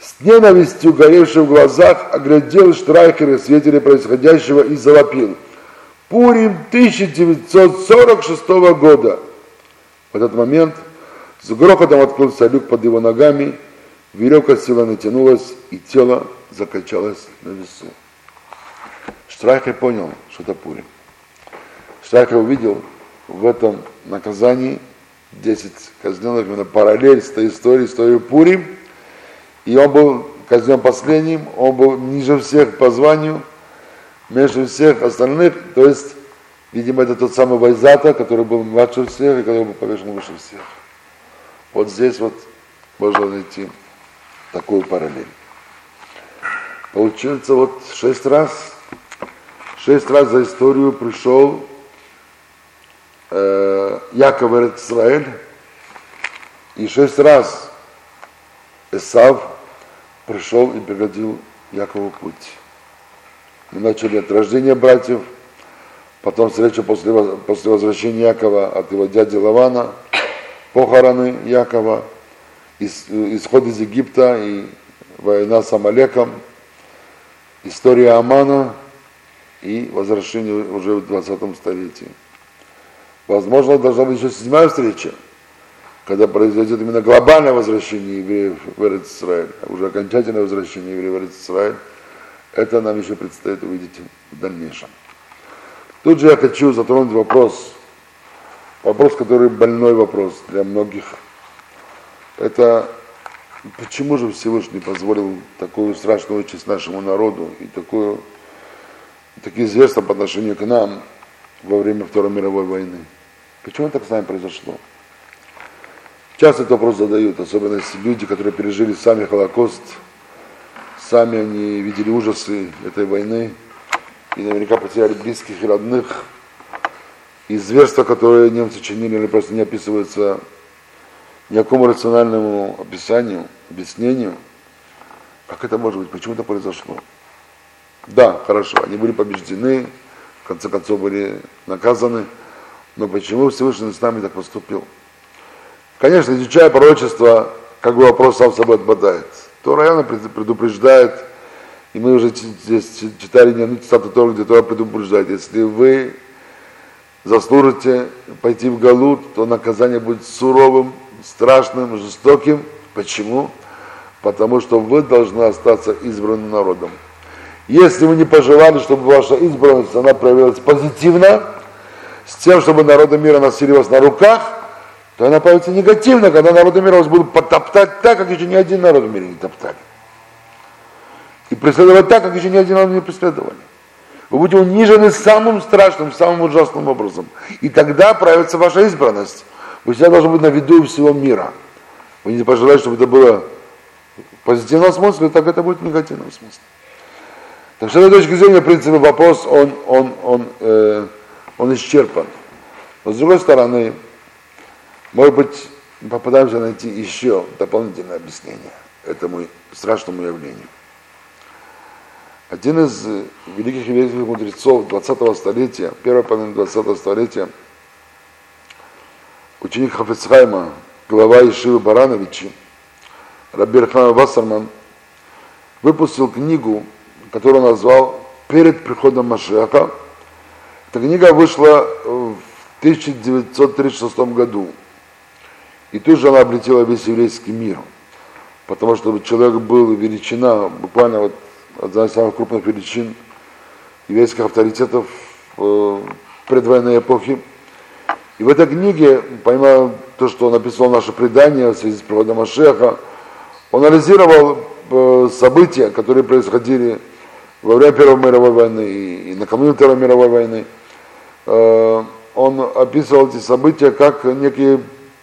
С ненавистью, горевшей в глазах, оглядел Штрайхера свидетели происходящего и завопил. Пурим 1946 года. В этот момент с грохотом открылся люк под его ногами, веревка сила натянулась, и тело закачалось на весу. Штрайхер понял, что это Пурим. Штрайхер увидел в этом наказании 10 казненных, именно параллель с той историей, с той Пурим. И он был казнен последним, он был ниже всех по званию, меньше всех остальных, то есть, видимо, это тот самый Вайзата, который был младше всех и который был повешен выше всех. Вот здесь вот можно найти такую параллель. Получается, вот шесть раз, шесть раз за историю пришел э, Яков Израиль, и шесть раз Исав пришел и пригодил Якову путь. Мы начали от рождения братьев, потом встреча после, после возвращения Якова от его дяди Лавана, похороны Якова, исход из Египта и война с Амалеком, история Амана и возвращение уже в 20 столетии. Возможно, должна быть еще седьмая встреча, когда произойдет именно глобальное возвращение евреев в Израиль, уже окончательное возвращение евреев в Израиль. Это нам еще предстоит увидеть в дальнейшем. Тут же я хочу затронуть вопрос, вопрос, который больной вопрос для многих. Это почему же Всевышний позволил такую страшную участь нашему народу и такую, такие зверства по отношению к нам во время Второй мировой войны? Почему так с нами произошло? Часто этот вопрос задают, особенно люди, которые пережили сами Холокост, сами они видели ужасы этой войны и наверняка потеряли близких и родных. И зверства, которые немцы чинили, они просто не описываются никакому рациональному описанию, объяснению. Как это может быть? Почему это произошло? Да, хорошо, они были побеждены, в конце концов были наказаны, но почему Всевышний с нами так поступил? Конечно, изучая пророчество, как бы вопрос сам собой отпадает. То района предупреждает, и мы уже здесь читали не одну цитату Торы, где Тора предупреждает, если вы заслужите пойти в Галут, то наказание будет суровым, страшным, жестоким. Почему? Потому что вы должны остаться избранным народом. Если вы не пожелали, чтобы ваша избранность, она проявилась позитивно, с тем, чтобы народы мира носили вас на руках, то она появится негативно, когда народы мира вас будут потоптать так, как еще ни один народ в мире не топтали. И преследовать так, как еще ни один народ не преследовали. Вы будете унижены самым страшным, самым ужасным образом. И тогда проявится ваша избранность. Вы всегда должны быть на виду всего мира. Вы не пожелаете, чтобы это было в позитивном смысле, так это будет в негативном смысле. Так что с этой точки зрения, в принципе, вопрос, он, он, он, э, он исчерпан. Но с другой стороны, может быть, попытаемся найти еще дополнительное объяснение этому страшному явлению. Один из великих еврейских мудрецов 20-го столетия, первой половины 20-го столетия, ученик Хафицхайма, глава Ишивы Барановичи, Рабир Хама Вассерман, выпустил книгу, которую назвал «Перед приходом Машеха». Эта книга вышла в 1936 году. И тут же она облетела весь еврейский мир. Потому что человек был величина, буквально вот одна из самых крупных величин еврейских авторитетов в предвоенной эпохи. И в этой книге, помимо то, что он написал наше предание в связи с приходом Машеха, он анализировал э, события, которые происходили во время Первой мировой войны и накануне Второй мировой войны. Э, он описывал эти события как некие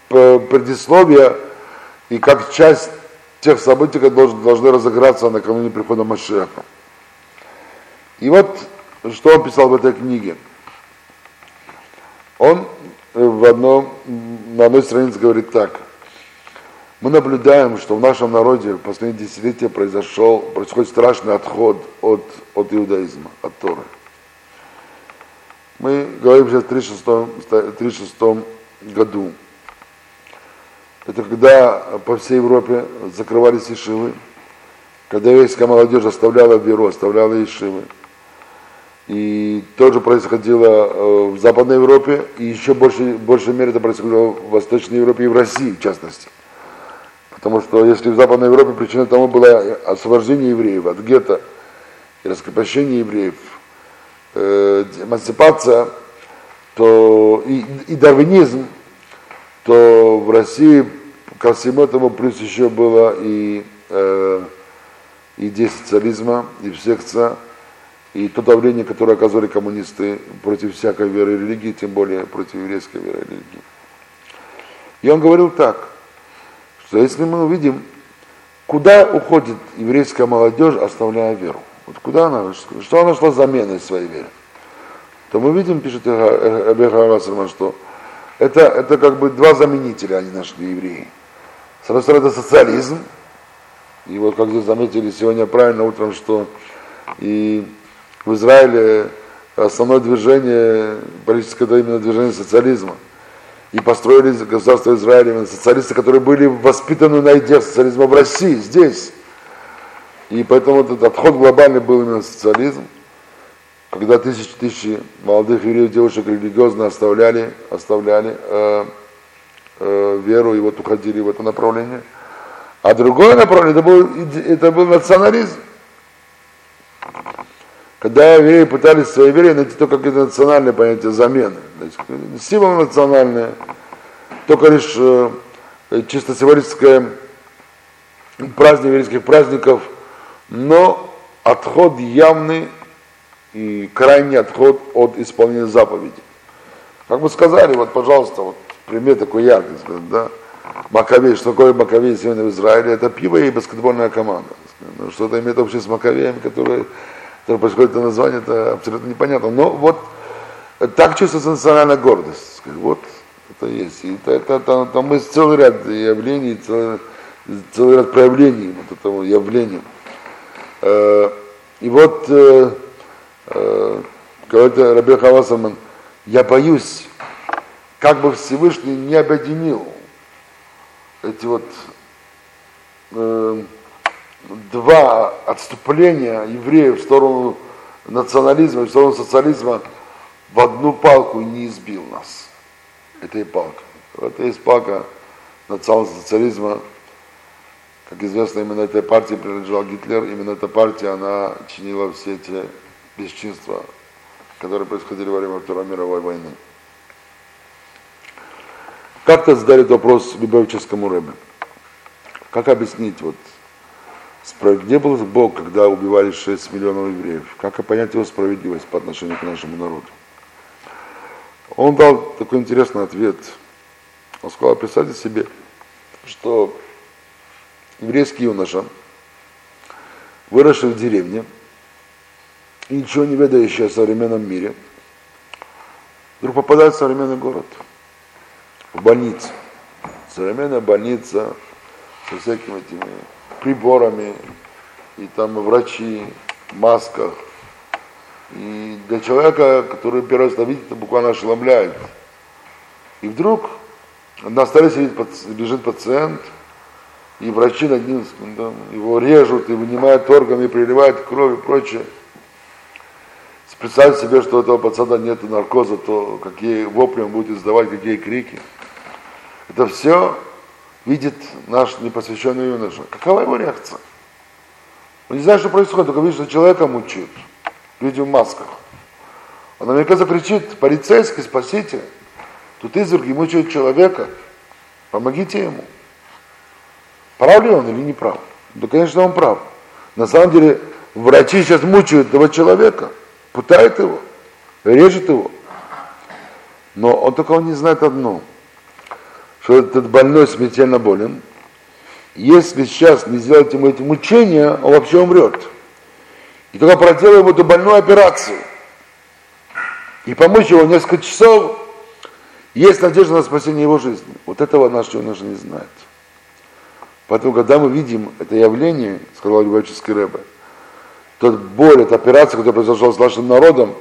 предисловия и как часть тех событий, которые должны разыграться накануне прихода Машеха. И вот, что он писал в этой книге. Он в одном, на одной странице говорит так. Мы наблюдаем, что в нашем народе в последние десятилетия произошел, происходит страшный отход от, от иудаизма, от Торы. Мы говорим сейчас в 1936 году. Это когда по всей Европе закрывались ишивы, когда еврейская молодежь оставляла веру, оставляла ишивы. И тоже происходило э, в Западной Европе, и еще больше, большей мере это происходило в Восточной Европе и в России, в частности. Потому что если в Западной Европе причиной тому было освобождение евреев от гетто и раскрепощение евреев, э, эмансипация, то и, и дарвинизм, то в России ко всему этому плюс еще было и э, идея социализма, и секция, и то давление, которое оказывали коммунисты против всякой веры и религии, тем более против еврейской веры и религии. И он говорил так, что если мы увидим, куда уходит еврейская молодежь, оставляя веру, вот куда она, что она шла заменой своей веры, то мы видим, пишет Абеха Расерман, что это, это как бы два заменителя они нашли евреи. С одной стороны, это социализм, и вот как здесь заметили сегодня правильно утром, что и в Израиле основное движение, политическое это именно движение социализма. И построили государство Израиля именно социалисты, которые были воспитаны на идеях социализма в России, здесь. И поэтому этот отход глобальный был именно социализм, когда тысячи тысячи молодых евреев, девушек религиозно оставляли, оставляли э, э, веру и вот уходили в это направление. А другое направление, это был, это был национализм когда евреи пытались в своей найти только какие-то национальные понятия замены. Символ национальное, только лишь э, чисто символическое праздник еврейских праздников, но отход явный и крайний отход от исполнения заповедей. Как мы сказали, вот, пожалуйста, вот пример такой яркий, да, Маковей, что такое Маковей сегодня в Израиле, это пиво и баскетбольная команда. Ну, что-то имеет общее с Маковеями, которые происходит это название, это абсолютно непонятно. Но вот так чувствуется национальная гордость. Вот это есть. И это, это, это, там есть целый ряд явлений, целый, целый ряд проявлений вот этого явления. Э, и вот, э, э, говорит Раби Хавасаман, я боюсь, как бы Всевышний не объединил эти вот два отступления евреев в сторону национализма и в сторону социализма в одну палку не избил нас. Это и палка. Это есть палка национал-социализма, Как известно, именно этой партии принадлежал Гитлер, именно эта партия, она чинила все эти бесчинства, которые происходили во время Второй мировой войны. Как-то задали вопрос Любавическому Рэбе. Как объяснить, вот, где был Бог, когда убивали 6 миллионов евреев? Как понять его справедливость по отношению к нашему народу? Он дал такой интересный ответ. Он сказал, представьте себе, что еврейский юноша, выросший в деревне, ничего не ведающий о современном мире, вдруг попадает в современный город, в больницу. Современная больница со всякими этими приборами, и там врачи в масках. И для человека, который первый раз это видит, это буквально ошеломляет. И вдруг на столе сидит, лежит пациент, и врачи над ним да, его режут и вынимают органы, и приливают кровь и прочее. Представьте себе, что у этого пацана нет наркоза, то какие вопли он будет издавать, какие крики. Это все видит наш непосвященный юноша. Какова его реакция? Он не знает, что происходит, только видит, что человека мучают. Люди в масках. Он наверняка закричит, полицейский, спасите. Тут изверги мучают человека. Помогите ему. Прав ли он или не прав? Да, конечно, он прав. На самом деле, врачи сейчас мучают этого человека, пытают его, режут его. Но он только он не знает одно, что этот больной смертельно болен. Если сейчас не сделать ему эти мучения, он вообще умрет. И только проделаем эту больную операцию и помочь его несколько часов, есть надежда на спасение его жизни. Вот этого наш юноша не знает. Поэтому, когда мы видим это явление, сказал Любавический Рэбе, тот боль, эта операция, которая произошла с нашим народом,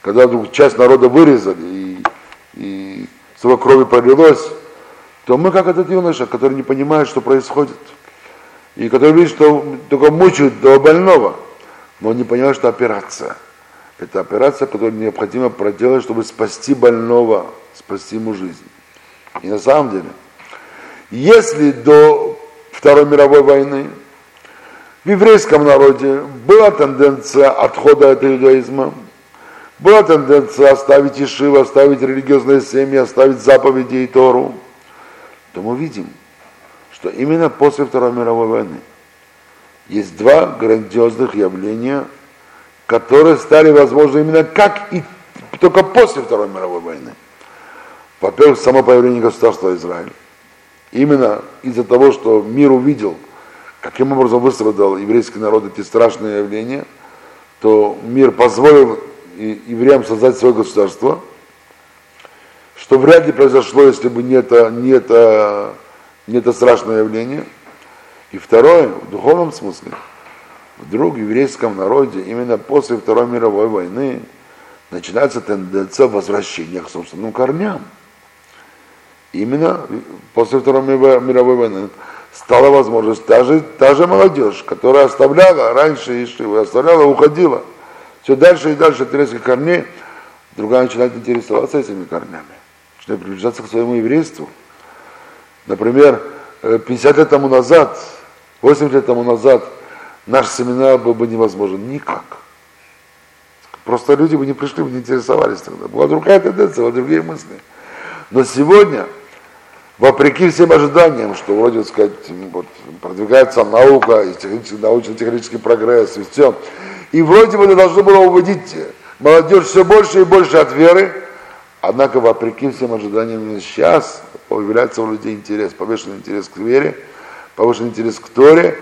когда вдруг часть народа вырезали и, и столько крови пролилось, то мы как этот юноша, который не понимает, что происходит, и который видит, что только мучают того больного, но он не понимает, что операция. Это операция, которую необходимо проделать, чтобы спасти больного, спасти ему жизнь. И на самом деле, если до Второй мировой войны в еврейском народе была тенденция отхода от иудаизма, была тенденция оставить Ишивы, оставить религиозные семьи, оставить заповеди и Тору, то мы видим, что именно после Второй мировой войны есть два грандиозных явления, которые стали возможны именно как и только после Второй мировой войны. Во-первых, само появление государства Израиль. Именно из-за того, что мир увидел, каким образом выстрадал еврейский народ эти страшные явления, то мир позволил евреям создать свое государство, что вряд ли произошло, если бы не это, не это, не это страшное явление – и второе, в духовном смысле, вдруг в еврейском народе именно после Второй мировой войны начинается тенденция возвращения к собственным корням. Именно после Второй мировой войны стала возможность та же, та же молодежь, которая оставляла раньше Ишиву, оставляла, уходила. Все дальше и дальше от еврейских корней, другая начинает интересоваться этими корнями, начинает приближаться к своему еврейству. Например, 50 лет тому назад 8 лет тому назад наш семинар был бы невозможен никак. Просто люди бы не пришли, бы не интересовались тогда. Была другая тенденция, была другие мысли. Но сегодня, вопреки всем ожиданиям, что вроде, так сказать, вот, продвигается наука, и технический, научно-технический прогресс, и все, и вроде бы это должно было уводить молодежь все больше и больше от веры, однако, вопреки всем ожиданиям, сейчас появляется у людей интерес, повышенный интерес к вере, повышенный интерес к Торе,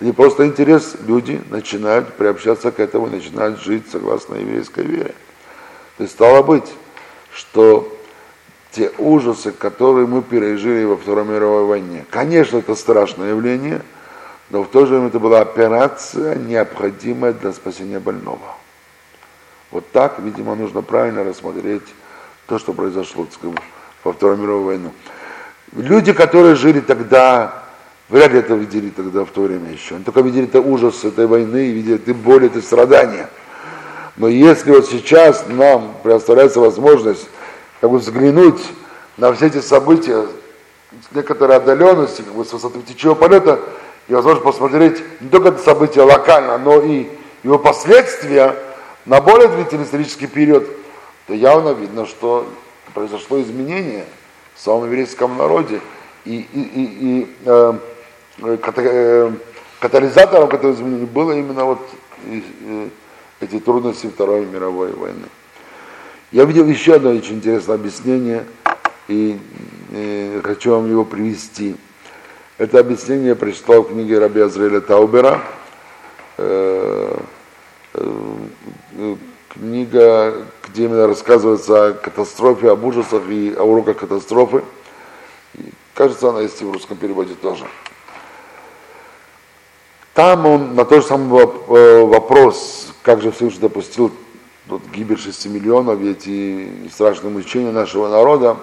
не просто интерес, люди начинают приобщаться к этому, начинают жить согласно еврейской вере. То есть стало быть, что те ужасы, которые мы пережили во Второй мировой войне, конечно, это страшное явление, но в то же время это была операция, необходимая для спасения больного. Вот так, видимо, нужно правильно рассмотреть то, что произошло сказать, во Второй мировой войне. Люди, которые жили тогда Вряд ли это видели тогда в то время еще. Они только видели это ужас этой войны, видели это боль, это страдания. Но если вот сейчас нам предоставляется возможность как бы взглянуть на все эти события с некоторой отдаленности, как бы с высоты птичьего полета, и возможность посмотреть не только это событие локально, но и его последствия на более длительный исторический период, то явно видно, что произошло изменение в самом еврейском народе. И, и, и, и э, э, катализатором к этому изменению было именно вот э, эти трудности Второй мировой войны. Я видел еще одно очень интересное объяснение, и э, хочу вам его привести. Это объяснение я в книге Раби Азраэля Таубера. Э, э, книга, где именно рассказывается о катастрофе, об ужасах и о уроках катастрофы. И, кажется, она есть и в русском переводе тоже. Там он на тот же самый вопрос, как же Всевышний допустил вот, гибель 6 миллионов эти страшные мучения нашего народа,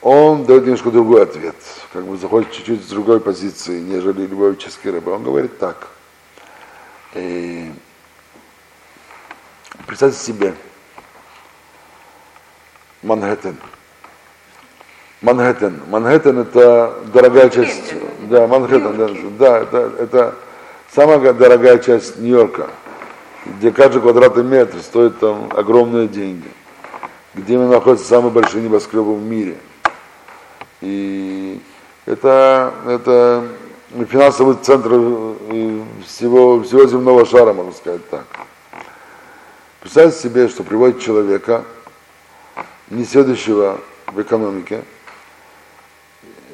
он дает немножко другой ответ, как бы заходит чуть-чуть с другой позиции, нежели любой рыба. Он говорит так. Представьте себе Манхэттен. Манхэттен. Манхэттен это дорогая часть, да, Манхэттен, да, да, это, это самая дорогая часть Нью-Йорка где каждый квадратный метр стоит там огромные деньги, где находятся самые большие небоскребы в мире. И это, это финансовый центр э, всего, всего земного шара, можно сказать так. Представьте себе, что приводит человека, не следующего в экономике,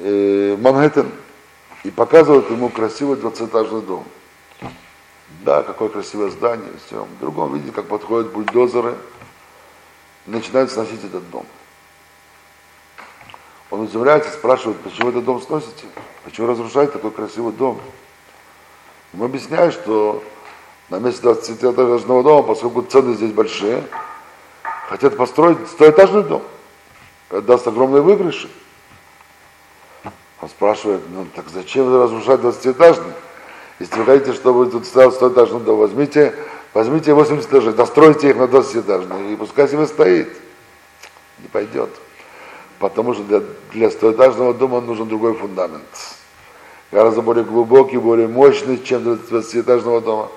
э, Манхэттен, и показывает ему красивый 20-этажный дом. Да, какое красивое здание, все. В другом виде, как подходят бульдозеры, начинают сносить этот дом. Он удивляется, спрашивает, почему этот дом сносите? Почему разрушаете такой красивый дом? Ему объясняют, что на месте 20-этажного дома, поскольку цены здесь большие, хотят построить 100-этажный дом. Это даст огромные выигрыши. Он спрашивает, ну так зачем разрушать 20-этажный? Если вы хотите, чтобы тут стоял 100 этажный дом, возьмите, возьмите 80 этажей, достройте их на 20 этажный, и пускай себе стоит. Не пойдет. Потому что для, для 100-этажного дома нужен другой фундамент. Гораздо более глубокий, более мощный, чем для 20-этажного дома.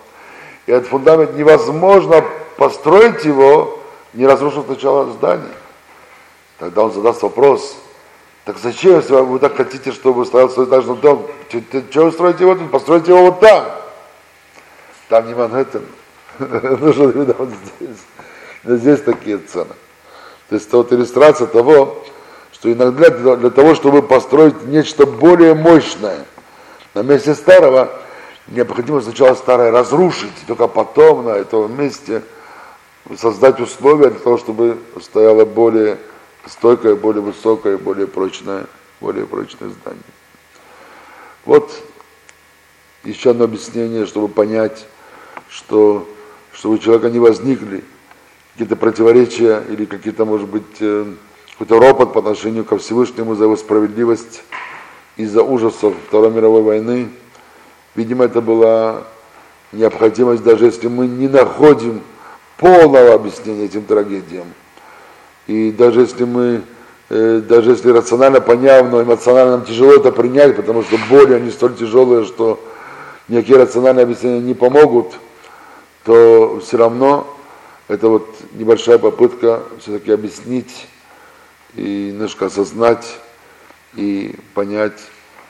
И этот фундамент невозможно построить его, не разрушив сначала здание. Тогда он задаст вопрос, так зачем, если вы так хотите, чтобы стоял своеэтажный дом, что вы строите его тут? Постройте его вот там. Там не Манхэттен. Нужно видно вот здесь. Здесь такие цены. То есть это вот иллюстрация того, что иногда для того, чтобы построить нечто более мощное, на месте старого необходимо сначала старое разрушить, только потом на этом месте создать условия для того, чтобы стояло более стойкое, более высокое, более прочное, более прочное здание. Вот еще одно объяснение, чтобы понять, что, чтобы у человека не возникли какие-то противоречия или какие-то, может быть, э, какой-то ропот по отношению ко Всевышнему за его справедливость из-за ужасов Второй мировой войны. Видимо, это была необходимость, даже если мы не находим полного объяснения этим трагедиям. И даже если мы, э, даже если рационально поняв, но эмоционально нам тяжело это принять, потому что боли, они столь тяжелые, что никакие рациональные объяснения не помогут, то все равно это вот небольшая попытка все-таки объяснить и немножко осознать и понять,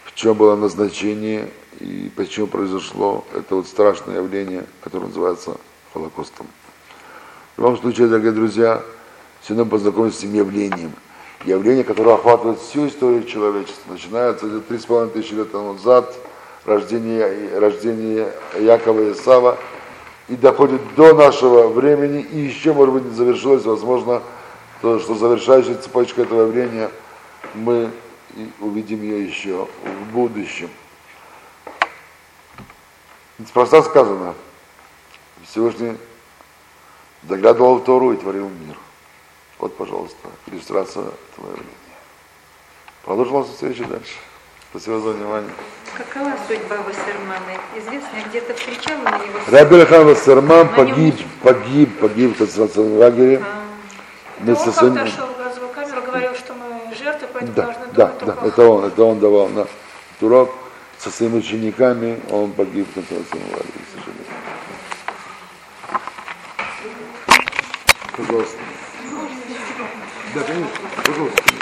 в чем было назначение и почему произошло это вот страшное явление, которое называется Холокостом. В любом случае, дорогие друзья, Сегодня мы познакомимся с этим явлением. Явление, которое охватывает всю историю человечества. Начинается с половиной тысячи лет назад, рождение, рождение Якова и Исава, и доходит до нашего времени, и еще, может быть, не завершилось, возможно, то, что завершающая цепочка этого явления, мы увидим ее еще в будущем. Неспроста сказано, Всевышний заглядывал в Тору и творил мир. Вот, пожалуйста, иллюстрация этого явления. Продолжим нашу встречу дальше. Спасибо за внимание. Какова судьба Вассермана? Известно, где-то встречал он его? Раби Лехан Вассерман погиб, погиб, погиб в концентрационном лагере. А, Вместе Он с как-то шел в газовую камеру, говорил, что мы жертвы, поэтому Да, должны да, да, это он, это он давал на турок. Со своими учениками, он погиб к сожалению. Пожалуйста. Да, конечно, пожалуйста.